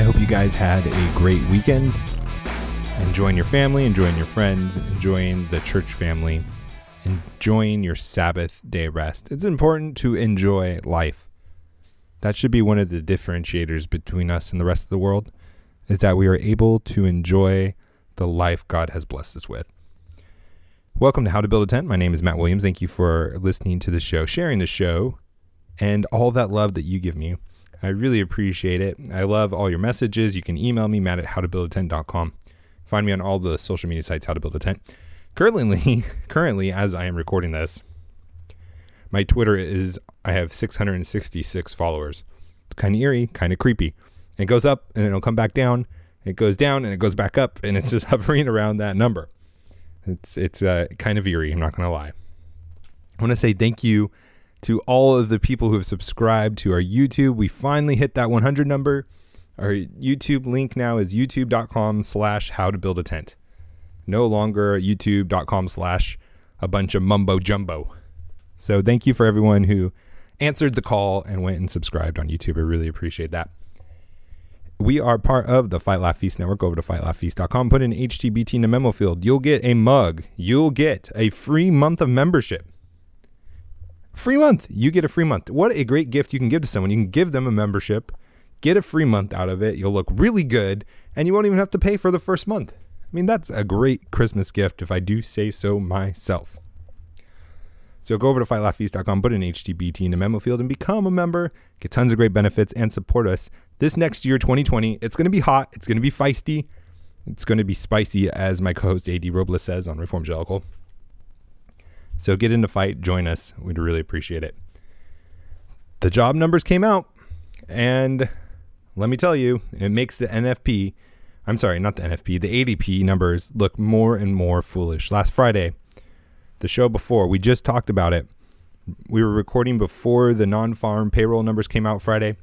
I hope you guys had a great weekend. Enjoying your family, enjoying your friends, enjoying the church family, enjoying your Sabbath day rest. It's important to enjoy life. That should be one of the differentiators between us and the rest of the world is that we are able to enjoy the life God has blessed us with. Welcome to How to Build a Tent. My name is Matt Williams. Thank you for listening to the show, sharing the show, and all that love that you give me. I really appreciate it. I love all your messages. You can email me, matt at howtobuildatent.com. Find me on all the social media sites, How to Build a Tent. Currently, currently, as I am recording this, my Twitter is I have 666 followers. Kind of eerie, kind of creepy. It goes up and it'll come back down. It goes down and it goes back up, and it's just hovering around that number. It's it's uh, kind of eerie. I'm not to lie. I want to say thank you to all of the people who have subscribed to our YouTube. We finally hit that 100 number. Our YouTube link now is youtube.com slash how to build a tent. No longer youtube.com slash a bunch of mumbo jumbo. So thank you for everyone who answered the call and went and subscribed on YouTube. I really appreciate that. We are part of the Fight Laugh Feast network. Go over to fightlaughfeast.com, put in HTBT in the memo field. You'll get a mug. You'll get a free month of membership. Free month. You get a free month. What a great gift you can give to someone. You can give them a membership, get a free month out of it. You'll look really good, and you won't even have to pay for the first month. I mean, that's a great Christmas gift if I do say so myself. So go over to fightlaughfeast.com, put in HTBT in the memo field, and become a member. Get tons of great benefits and support us this next year, 2020. It's going to be hot. It's going to be feisty. It's going to be spicy, as my co-host AD Robles says on Reform Jellicle. So get in the fight, join us. We'd really appreciate it. The job numbers came out, and let me tell you, it makes the NFP, I'm sorry, not the NFP, the ADP numbers look more and more foolish. Last Friday, the show before, we just talked about it. We were recording before the non-farm payroll numbers came out Friday,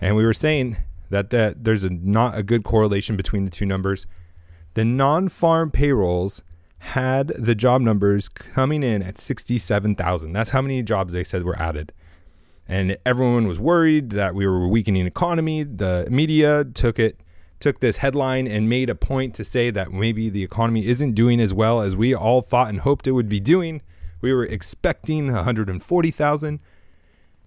and we were saying that that there's a not a good correlation between the two numbers. The non-farm payrolls had the job numbers coming in at 67,000. That's how many jobs they said were added. And everyone was worried that we were weakening economy. The media took it took this headline and made a point to say that maybe the economy isn't doing as well as we all thought and hoped it would be doing. We were expecting 140,000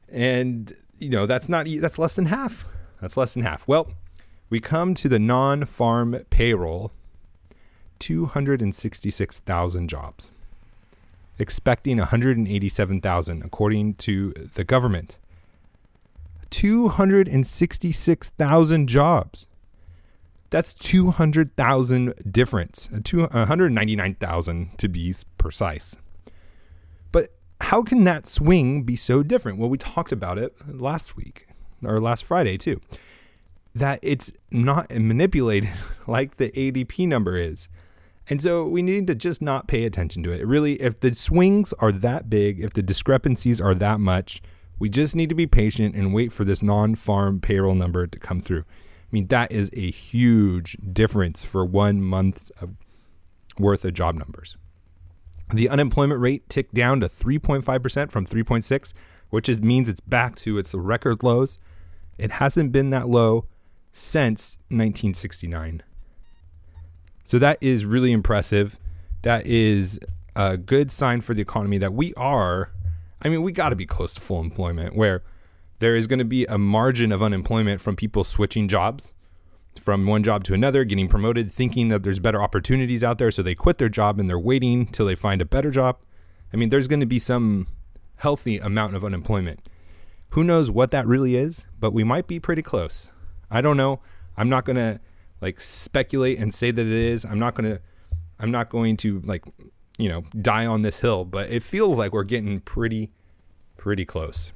and you know, that's not that's less than half. That's less than half. Well, we come to the non-farm payroll 266,000 jobs. Expecting 187,000 according to the government. 266,000 jobs. That's 200,000 difference, uh, uh, 199,000 to be precise. But how can that swing be so different? Well, we talked about it last week or last Friday too. That it's not manipulated like the ADP number is. And so we need to just not pay attention to it. Really, if the swings are that big, if the discrepancies are that much, we just need to be patient and wait for this non farm payroll number to come through. I mean, that is a huge difference for one month of worth of job numbers. The unemployment rate ticked down to 3.5% from 3.6, which is, means it's back to its record lows. It hasn't been that low since 1969. So that is really impressive. That is a good sign for the economy that we are, I mean, we got to be close to full employment where there is going to be a margin of unemployment from people switching jobs from one job to another, getting promoted, thinking that there's better opportunities out there. So they quit their job and they're waiting till they find a better job. I mean, there's going to be some healthy amount of unemployment. Who knows what that really is, but we might be pretty close. I don't know. I'm not going to like speculate and say that it is. I'm not to I'm not going to like, you know, die on this hill, but it feels like we're getting pretty pretty close.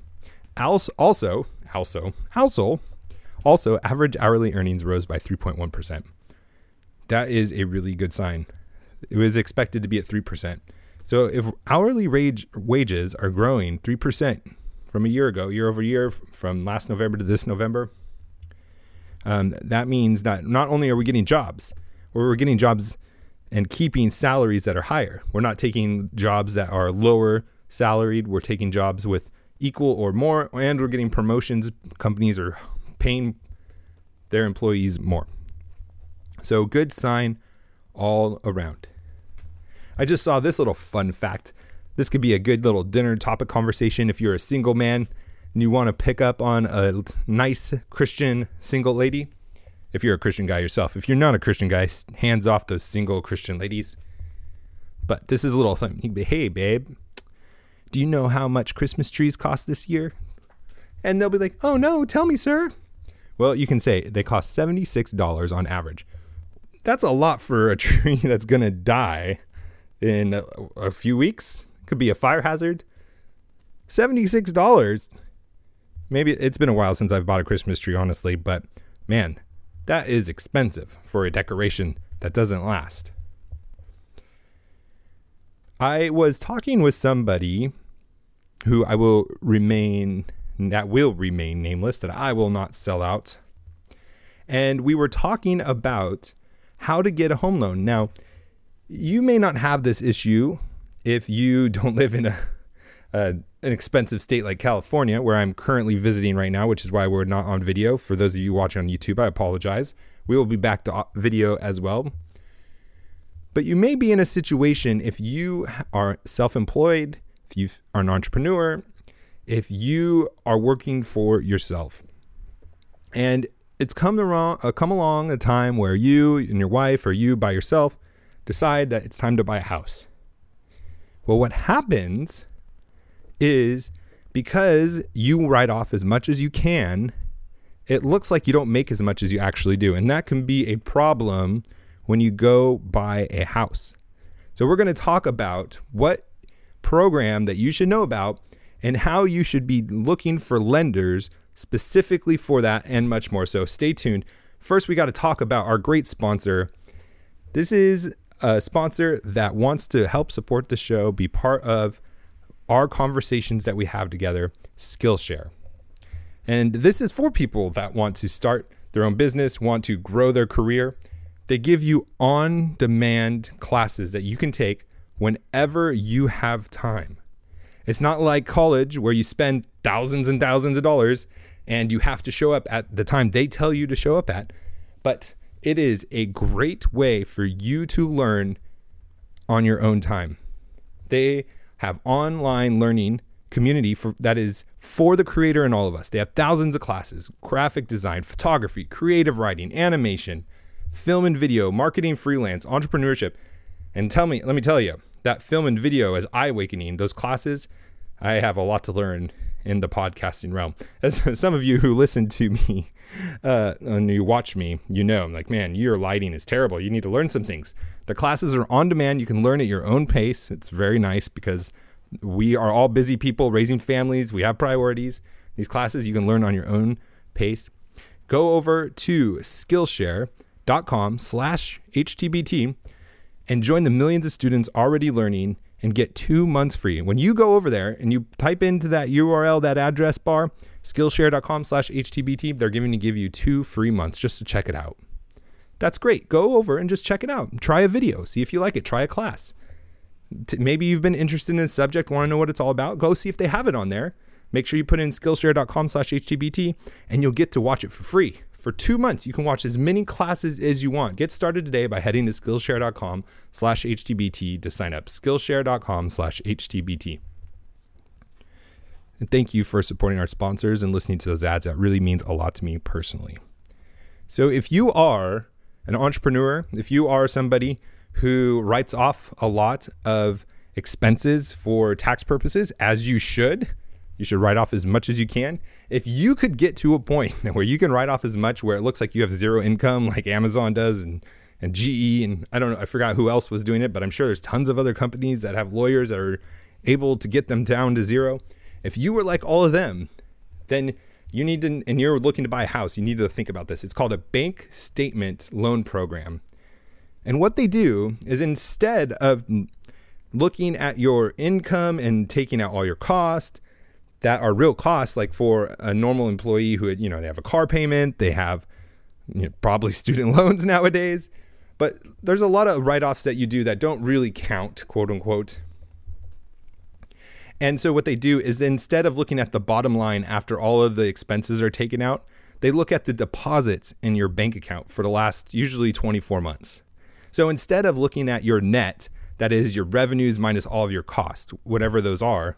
Also, also, also, also, also, average hourly earnings rose by 3.1%. That is a really good sign. It was expected to be at 3%. So if hourly wage, wages are growing 3% from a year ago, year over year, from last November to this November, um, that means that not only are we getting jobs, we're getting jobs and keeping salaries that are higher. We're not taking jobs that are lower salaried. We're taking jobs with equal or more, and we're getting promotions. Companies are paying their employees more. So, good sign all around. I just saw this little fun fact. This could be a good little dinner topic conversation if you're a single man and you want to pick up on a nice Christian single lady. If you're a Christian guy yourself, if you're not a Christian guy, hands off those single Christian ladies. But this is a little something. Be, hey, babe, do you know how much Christmas trees cost this year? And they'll be like, oh no, tell me, sir. Well, you can say they cost $76 on average. That's a lot for a tree that's going to die in a, a, few weeks. Could be a fire hazard. $76. Maybe it's been a while since I've bought a Christmas tree, honestly, but man, that is expensive for a decoration that doesn't last. I was talking with somebody who I will remain that will remain nameless that I will not sell out. And we were talking about how to get a home loan. Now, you may not have this issue if you don't live in a, a, an expensive state like California, where I'm currently visiting right now, which is why we're not on video. For those of you watching on YouTube, I apologize. We will be back to video as well. But you may be in a situation if you are self employed, if you are an entrepreneur, if you are working for yourself. And it's come, around, uh, come along a time where you and your wife or you by yourself decide that it's time to buy a house. Well, what happens is because you write off as much as you can, it looks like you don't make as much as you actually do. And that can be a problem when you go buy a house. So, we're going to talk about what program that you should know about and how you should be looking for lenders specifically for that and much more. So, stay tuned. First, we got to talk about our great sponsor. This is a sponsor that wants to help support the show, be part of our conversations that we have together, Skillshare. And this is for people that want to start their own business, want to grow their career. They give you on demand classes that you can take whenever you have time. It's not like college where you spend thousands and thousands of dollars and you have to show up at the time they tell you to show up at. But it is a great way for you to learn on your own time. They have online learning community for that is for the creator and all of us. They have thousands of classes, graphic design, photography, creative writing, animation, film and video, marketing, freelance, entrepreneurship. And tell me, let me tell you, that film and video is eye awakening, those classes, I have a lot to learn in the podcasting realm. As some of you who listen to me uh, and you watch me, you know, I'm like, man, your lighting is terrible. You need to learn some things. The classes are on demand. You can learn at your own pace. It's very nice because we are all busy people raising families. We have priorities. These classes you can learn on your own pace. Go over to Skillshare.com slash HTBT and join the millions of students already learning and get two months free. When you go over there and you type into that URL, that address bar, Skillshare.com slash HTBT, they're going to give you two free months just to check it out. That's great. Go over and just check it out. Try a video. See if you like it. Try a class. Maybe you've been interested in a subject, want to know what it's all about. Go see if they have it on there. Make sure you put in Skillshare.com slash HTBT and you'll get to watch it for free. For two months, you can watch as many classes as you want. Get started today by heading to Skillshare.com slash HTBT to sign up. Skillshare.com slash HTBT. And thank you for supporting our sponsors and listening to those ads. That really means a lot to me personally. So if you are an entrepreneur, if you are somebody who writes off a lot of expenses for tax purposes, as you should, you should write off as much as you can. If you could get to a point where you can write off as much where it looks like you have zero income, like Amazon does, and and GE, and I don't know, I forgot who else was doing it, but I'm sure there's tons of other companies that have lawyers that are able to get them down to zero. If you were like all of them, then you need to, and you're looking to buy a house, you need to think about this. It's called a bank statement loan program. And what they do is instead of looking at your income and taking out all your cost, that are real costs, like for a normal employee who, you know, they have a car payment, they have you know, probably student loans nowadays, but there's a lot of write offs that you do that don't really count, quote unquote. And so what they do is instead of looking at the bottom line after all of the expenses are taken out, they look at the deposits in your bank account for the last usually 24 months. So instead of looking at your net, that is your revenues minus all of your costs, whatever those are,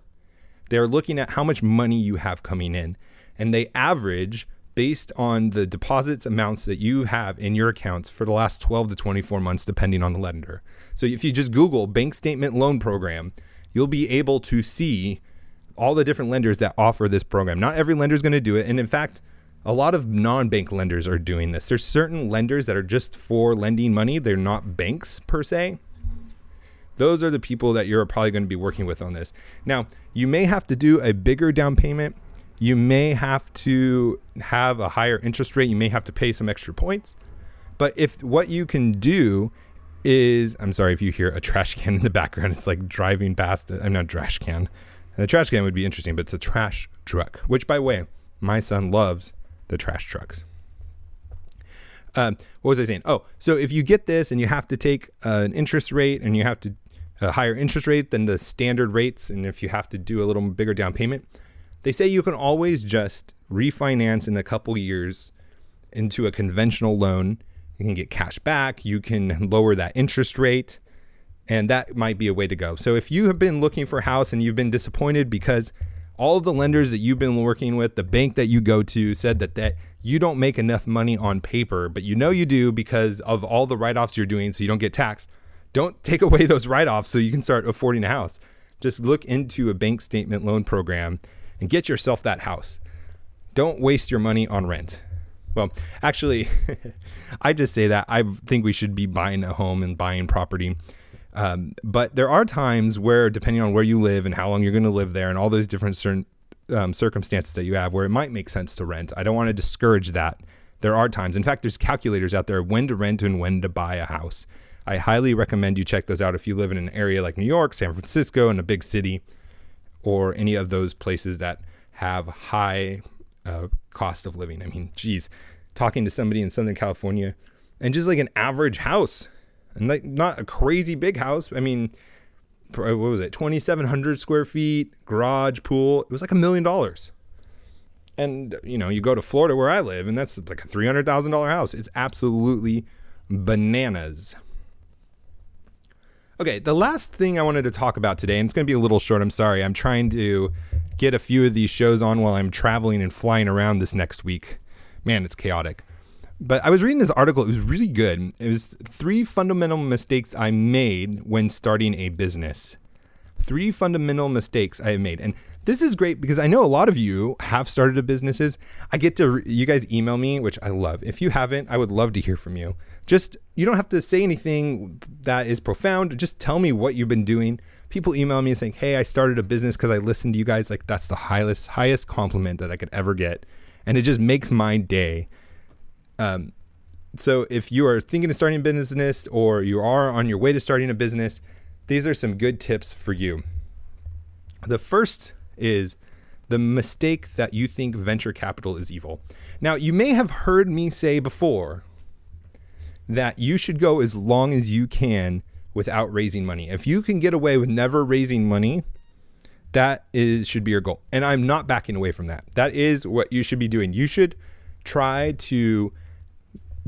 they're looking at how much money you have coming in. And they average based on the deposits amounts that you have in your accounts for the last 12 to 24 months, depending on the lender. So if you just Google bank statement loan program, you'll be able to see all the different lenders that offer this program. Not every lender is going to do it. And in fact, a lot of non bank lenders are doing this. There's certain lenders that are just for lending money, they're not banks per se. Those are the people that you're probably going to be working with on this. Now, you may have to do a bigger down payment. You may have to have a higher interest rate. You may have to pay some extra points. But if what you can do is, I'm sorry if you hear a trash can in the background, it's like driving past. I'm not trash can. The trash can would be interesting, but it's a trash truck, which, by the way, my son loves the trash trucks. Um, what was I saying? Oh, so if you get this and you have to take uh, an interest rate and you have to a higher interest rate than the standard rates, and if you have to do a little bigger down payment, they say you can always just refinance in a couple years into a conventional loan. You can get cash back, you can lower that interest rate, and that might be a way to go. So if you have been looking for a house and you've been disappointed because all of the lenders that you've been working with, the bank that you go to said that that you don't make enough money on paper, but you know you do because of all the write-offs you're doing so you don't get taxed don't take away those write offs so you can start affording a house. Just look into a bank statement loan program and get yourself that house. Don't waste your money on rent. Well, actually, I just say that I think we should be buying a home and buying property. Um, but there are times where, depending on where you live and how long you're going to live there, and all those different certain um, circumstances that you have, where it might make sense to rent. I don't want to discourage that. There are times. In fact, there's calculators out there when to rent and when to buy a house. I highly recommend you check those out if you live in an area like New York, San Francisco, in a big city, or any of those places that have high uh, cost of living. I mean, geez, talking to somebody in Southern California and just like an average house and like not a crazy big house. I mean, what was it? 2,700 square feet, garage, pool. It was like a million dollars. And, you know, you go to Florida where I live and that's like a $300,000 house. It's absolutely bananas. Okay, the last thing I wanted to talk about today, and it's going to be a little short. I'm sorry. I'm trying to get a few of these shows on while I'm traveling and flying around this next week. Man, it's chaotic. But I was reading this article. It was really good. It was three fundamental mistakes I made when starting a business. Three fundamental mistakes I have made. And this is great because I know a lot of you have started businesses. I get to you guys email me, which I love. If you haven't, I would love to hear from you. Just you don't have to say anything that is profound. Just tell me what you've been doing. People email me saying, "Hey, I started a business because I listened to you guys." Like that's the highest highest compliment that I could ever get, and it just makes my day. Um, so if you are thinking of starting a business or you are on your way to starting a business, these are some good tips for you. The first is the mistake that you think venture capital is evil. Now, you may have heard me say before that you should go as long as you can without raising money. If you can get away with never raising money, that is should be your goal. And I'm not backing away from that. That is what you should be doing. You should try to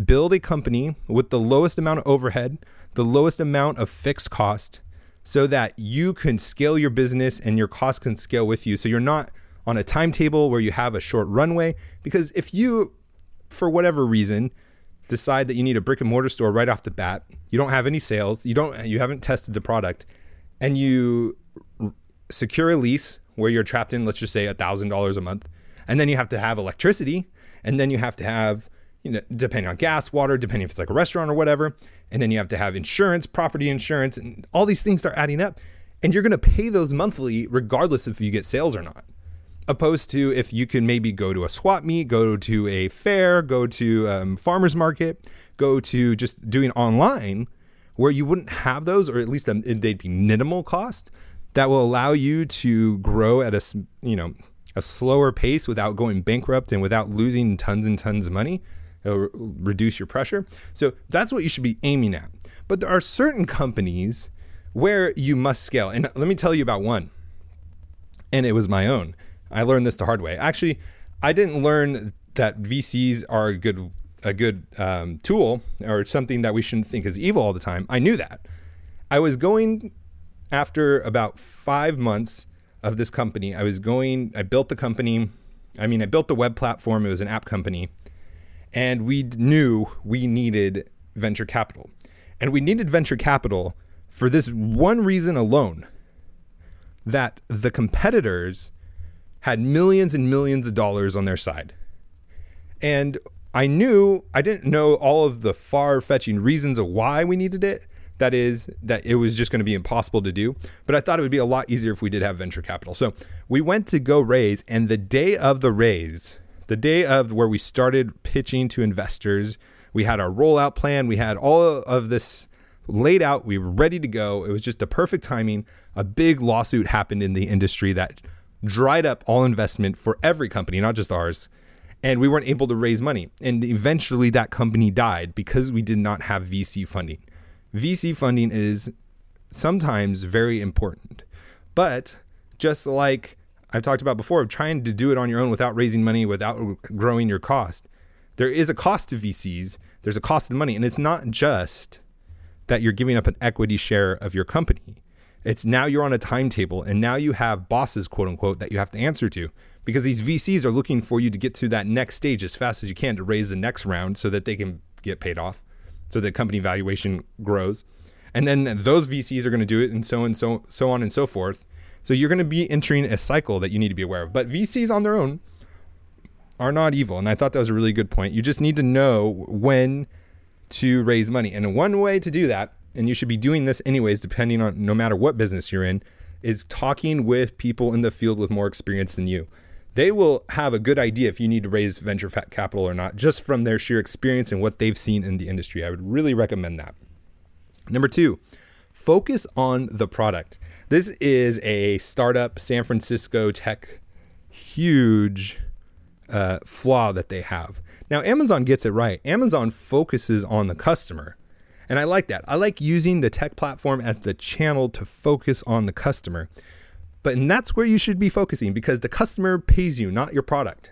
build a company with the lowest amount of overhead, the lowest amount of fixed cost, so that you can scale your business and your costs can scale with you. So you're not on a timetable where you have a short runway. Because if you, for whatever reason, decide that you need a brick and mortar store right off the bat, you don't have any sales, you don't, you haven't tested the product, and you secure a lease where you're trapped in, let's just say, a thousand dollars a month, and then you have to have electricity, and then you have to have you know, depending on gas, water, depending if it's like a restaurant or whatever. And then you have to have insurance, property insurance, and all these things start adding up. And you're going to pay those monthly regardless if you get sales or not. Opposed to if you can maybe go to a swap meet, go to a fair, go to um, farmer's market, go to just doing online where you wouldn't have those, or at least they'd be minimal cost that will allow you to grow at a, you know, a slower pace without going bankrupt and without losing tons and tons of money It'll reduce your pressure. So that's what you should be aiming at. But there are certain companies where you must scale. And let me tell you about one. And it was my own. I learned this the hard way. Actually, I didn't learn that VCs are a good a good um, tool or something that we shouldn't think is evil all the time. I knew that. I was going after about five months of this company. I was going. I built the company. I mean, I built the web platform. It was an app company, and we knew we needed venture capital, and we needed venture capital for this one reason alone: that the competitors had millions and millions of dollars on their side. And I knew I didn't know all of the far fetching reasons of why we needed it. That is, that it was just going to be impossible to do. But I thought it would be a lot easier if we did have venture capital. So we went to go raise, and the day of the raise, the day of where we started pitching to investors, we had our rollout plan, we had all of this laid out, we were ready to go. It was just the perfect timing. A big lawsuit happened in the industry that dried up all investment for every company, not just ours. And we weren't able to raise money. And eventually that company died because we did not have VC funding. VC funding is sometimes very important. But just like I've talked about before, of trying to do it on your own without raising money, without growing your cost, there is a cost to VCs. There's a cost of money. And it's not just that you're giving up an equity share of your company. It's now you're on a timetable and now you have bosses, quote unquote, that you have to answer to because these VCs are looking for you to get to that next stage as fast as you can to raise the next round so that they can get paid off, so that company valuation grows. And then those VCs are going to do it and so and so so on and so forth. So you're going to be entering a cycle that you need to be aware of. But VCs on their own are not evil. And I thought that was a really good point. You just need to know when to raise money. And one way to do that and you should be doing this anyways, depending on no matter what business you're in, is talking with people in the field with more experience than you. They will have a good idea if you need to raise venture capital or not, just from their sheer experience and what they've seen in the industry. I would really recommend that. Number two, focus on the product. This is a startup San Francisco tech huge uh, flaw that they have. Now, Amazon gets it right. Amazon focuses on the customer. And I like that. I like using the tech platform as the channel to focus on the customer. But and that's where you should be focusing because the customer pays you, not your product.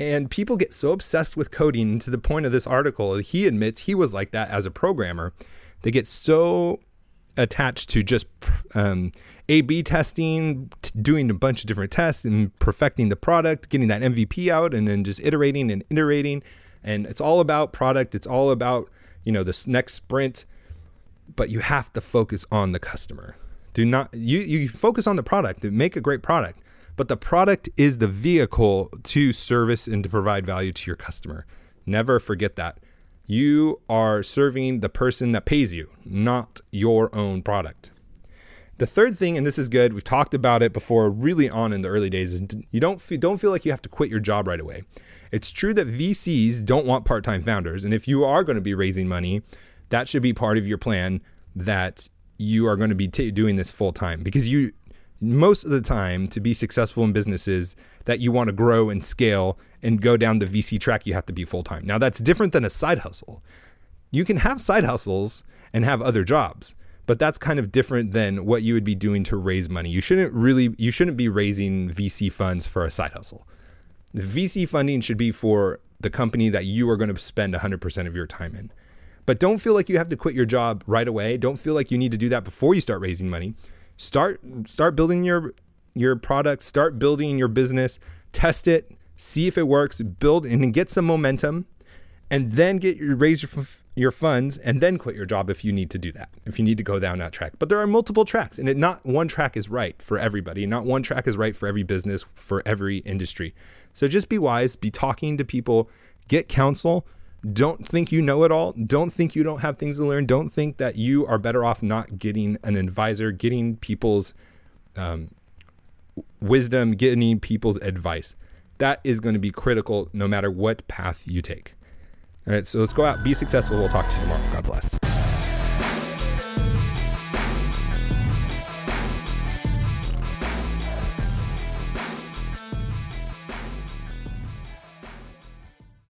And people get so obsessed with coding to the point of this article, he admits he was like that as a programmer. They get so attached to just um, A B testing, doing a bunch of different tests and perfecting the product, getting that MVP out, and then just iterating and iterating. And it's all about product. It's all about you know this next sprint. But you have to focus on the customer. Do not you you focus on the product. Make a great product. But the product is the vehicle to service and to provide value to your customer. Never forget that you are serving the person that pays you not your own product the third thing, and this is good, we've talked about it before, really on in the early days, is you don't feel, don't feel like you have to quit your job right away. It's true that VCs don't want part time founders. And if you are going to be raising money, that should be part of your plan that you are going to be t- doing this full time because you, most of the time, to be successful in businesses that you want to grow and scale and go down the VC track, you have to be full time. Now, that's different than a side hustle. You can have side hustles and have other jobs but that's kind of different than what you would be doing to raise money. You shouldn't really you shouldn't be raising VC funds for a side hustle. The VC funding should be for the company that you are going to spend 100% of your time in. But don't feel like you have to quit your job right away. Don't feel like you need to do that before you start raising money. Start start building your your product, start building your business, test it, see if it works, build and get some momentum and then get your raise your, your funds and then quit your job if you need to do that if you need to go down that track. But there are multiple tracks and it, not one track is right for everybody not one track is right for every business for every industry. So just be wise be talking to people get counsel. Don't think you know it all. Don't think you don't have things to learn. Don't think that you are better off not getting an advisor getting people's um, wisdom getting people's advice that is going to be critical no matter what path you take all right, so let's go out, be successful. We'll talk to you tomorrow. God bless.